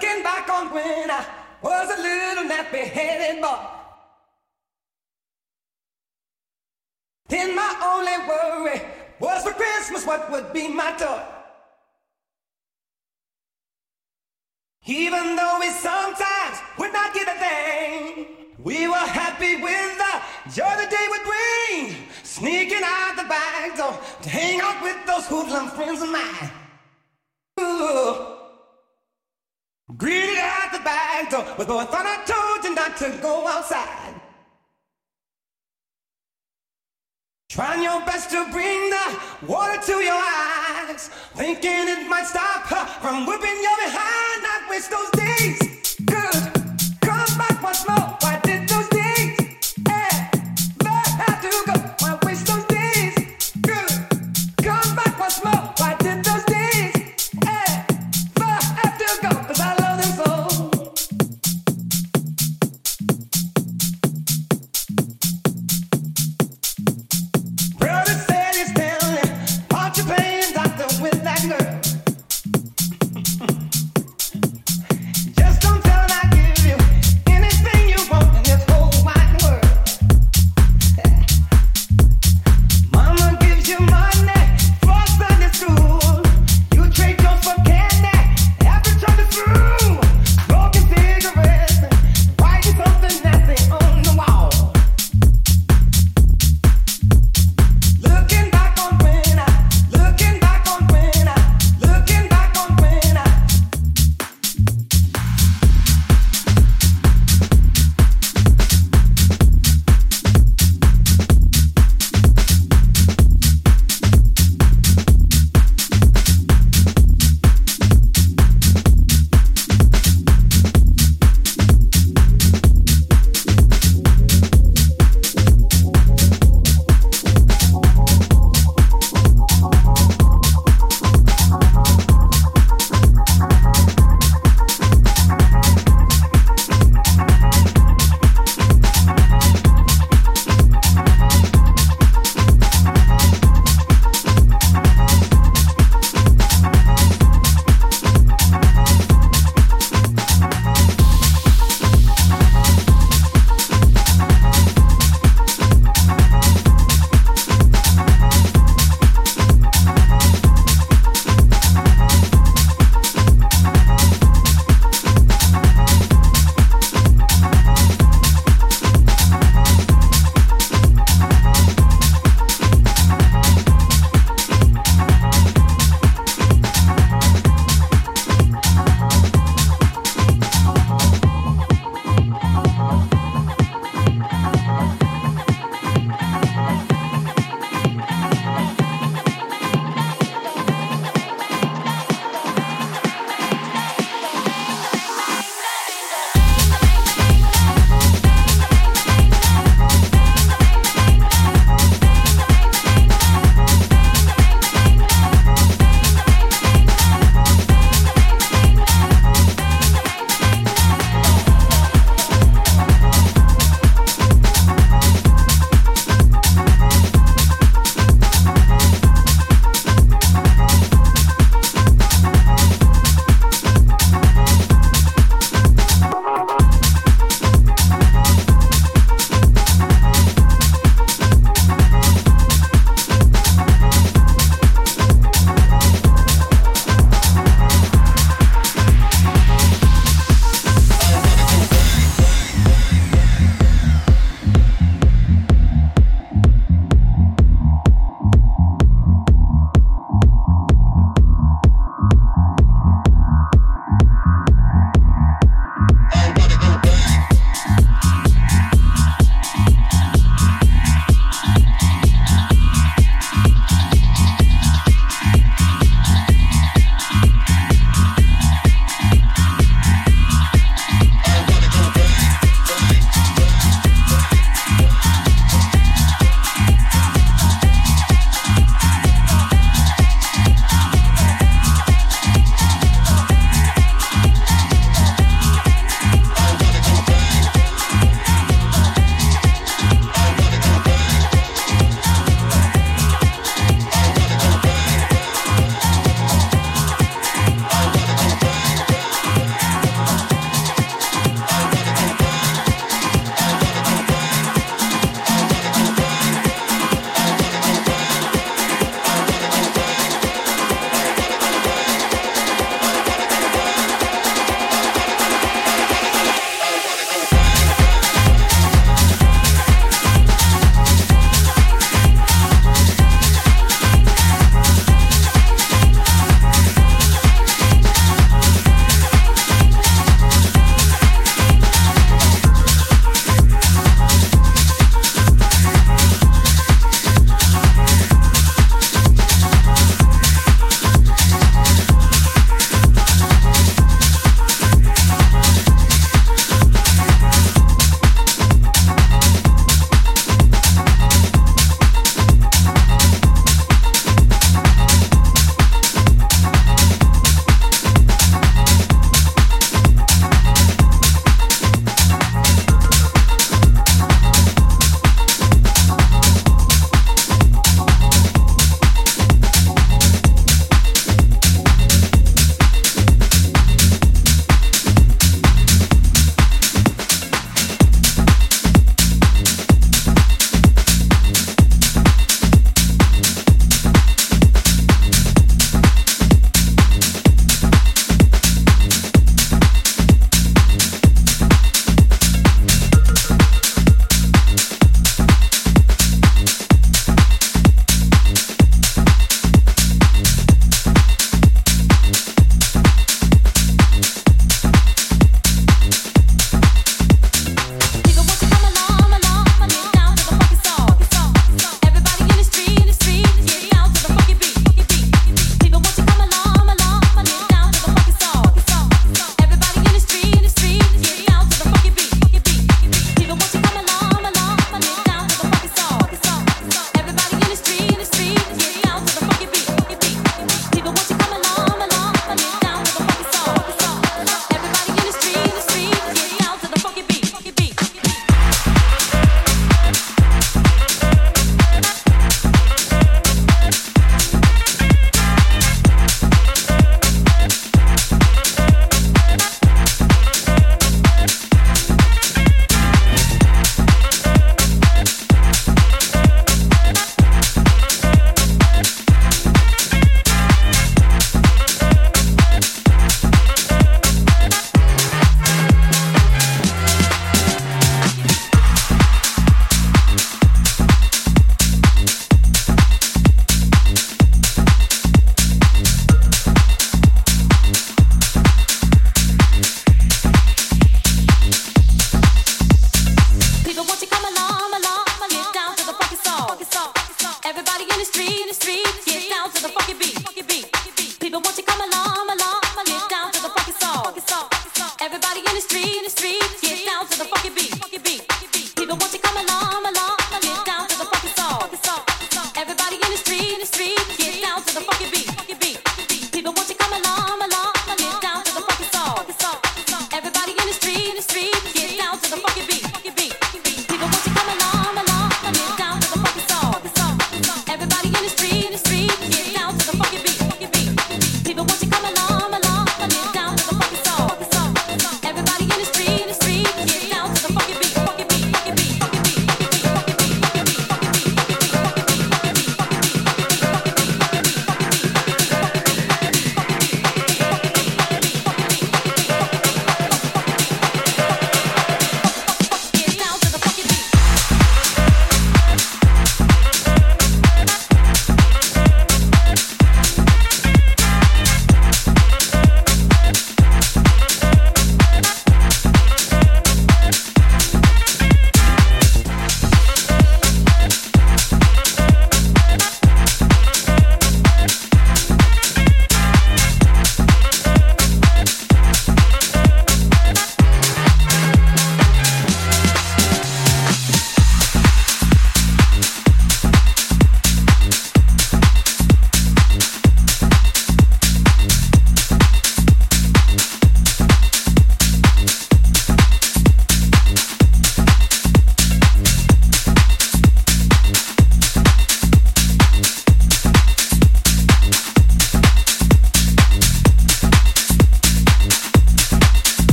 Looking back on when I was a little nappy-headed boy. Then my only worry was for Christmas what would be my toy. Even though we sometimes would not get a thing, we were happy with the joy the day would bring. Sneaking out the back door to hang out with those hoodlum friends of mine. Ooh. Greeted at the back door, but boy, I thought I told you not to go outside. Trying your best to bring the water to your eyes, thinking it might stop her from whipping your behind. Not waste those days.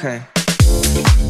Something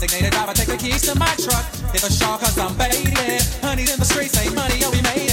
Designated driver, take the keys to my truck. If a shark, cause I'm baiting. Honey, in the streets ain't money, oh, we made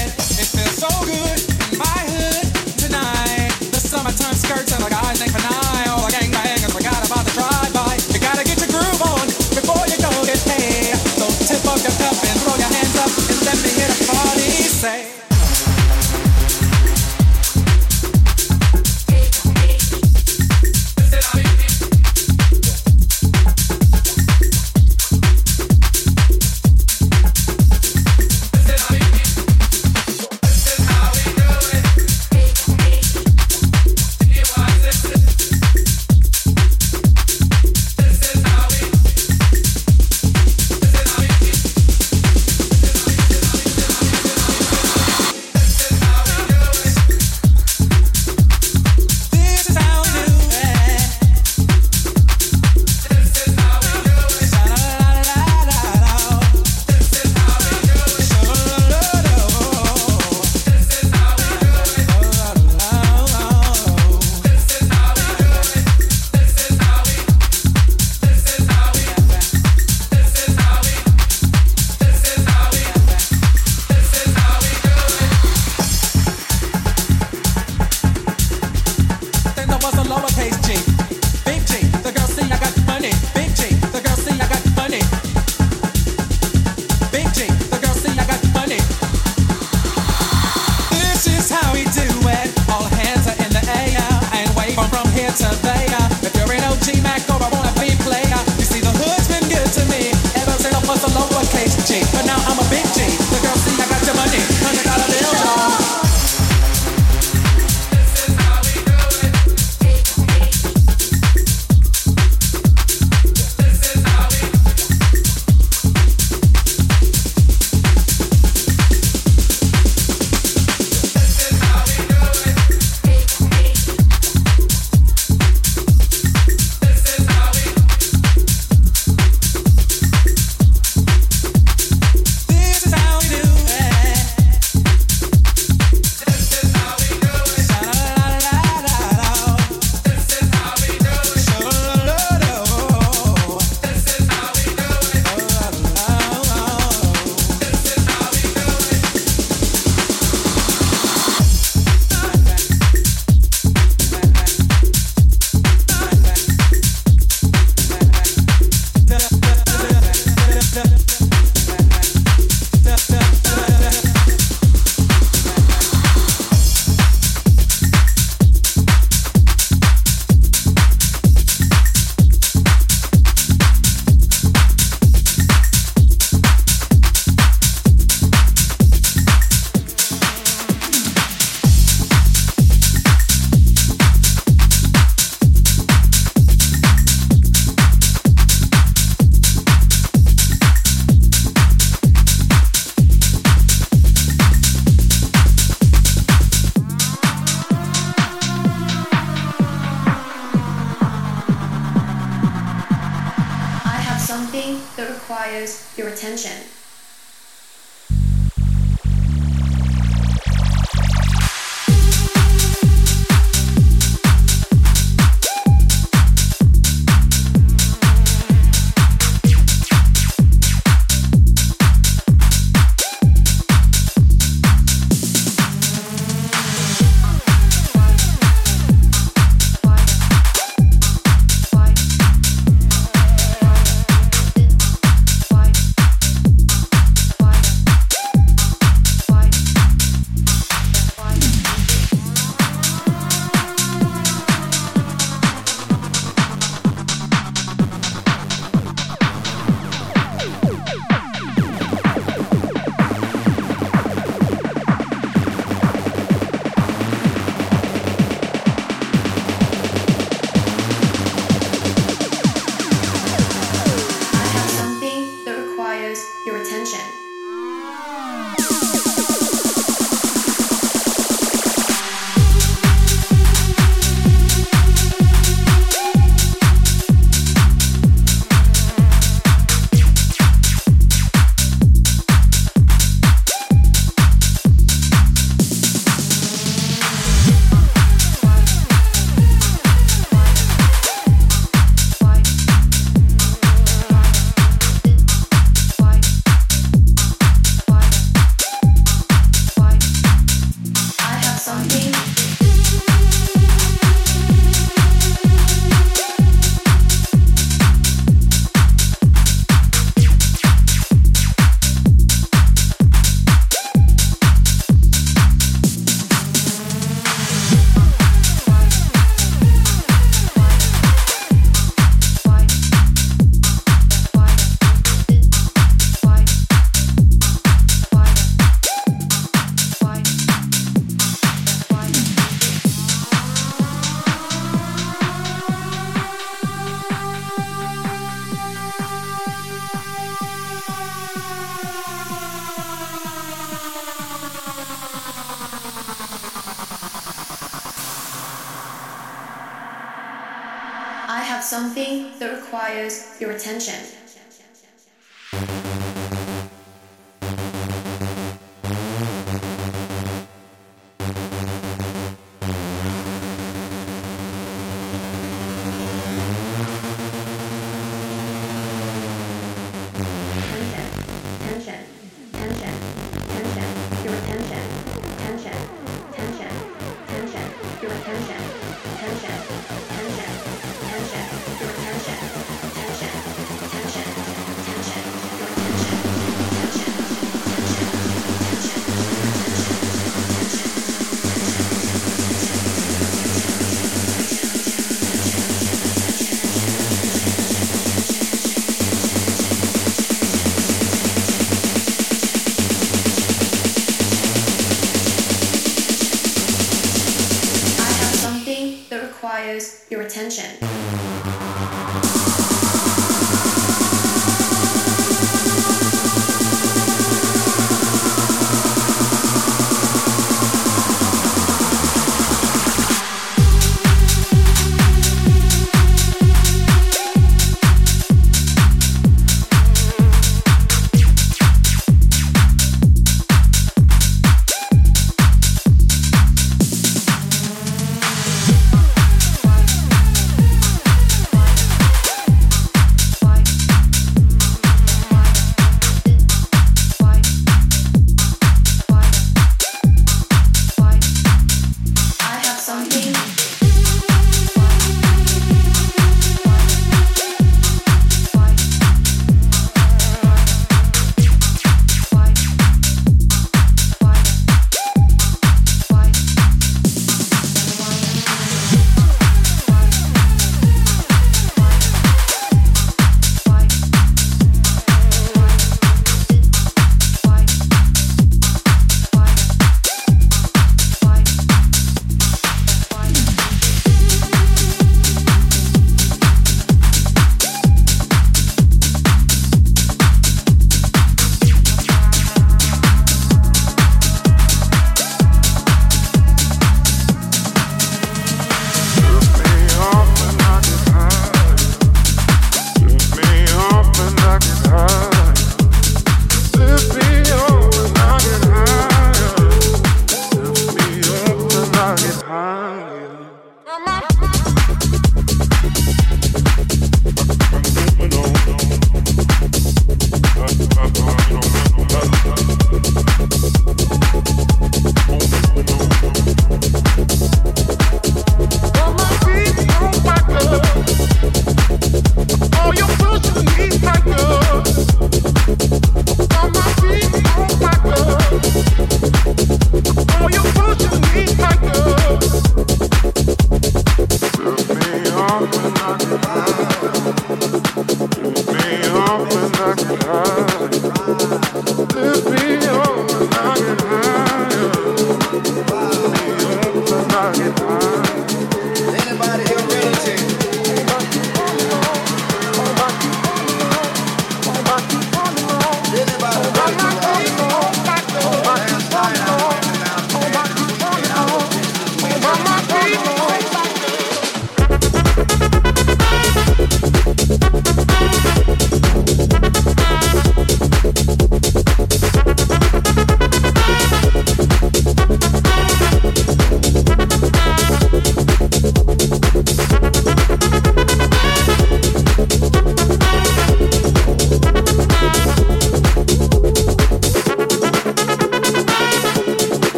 requires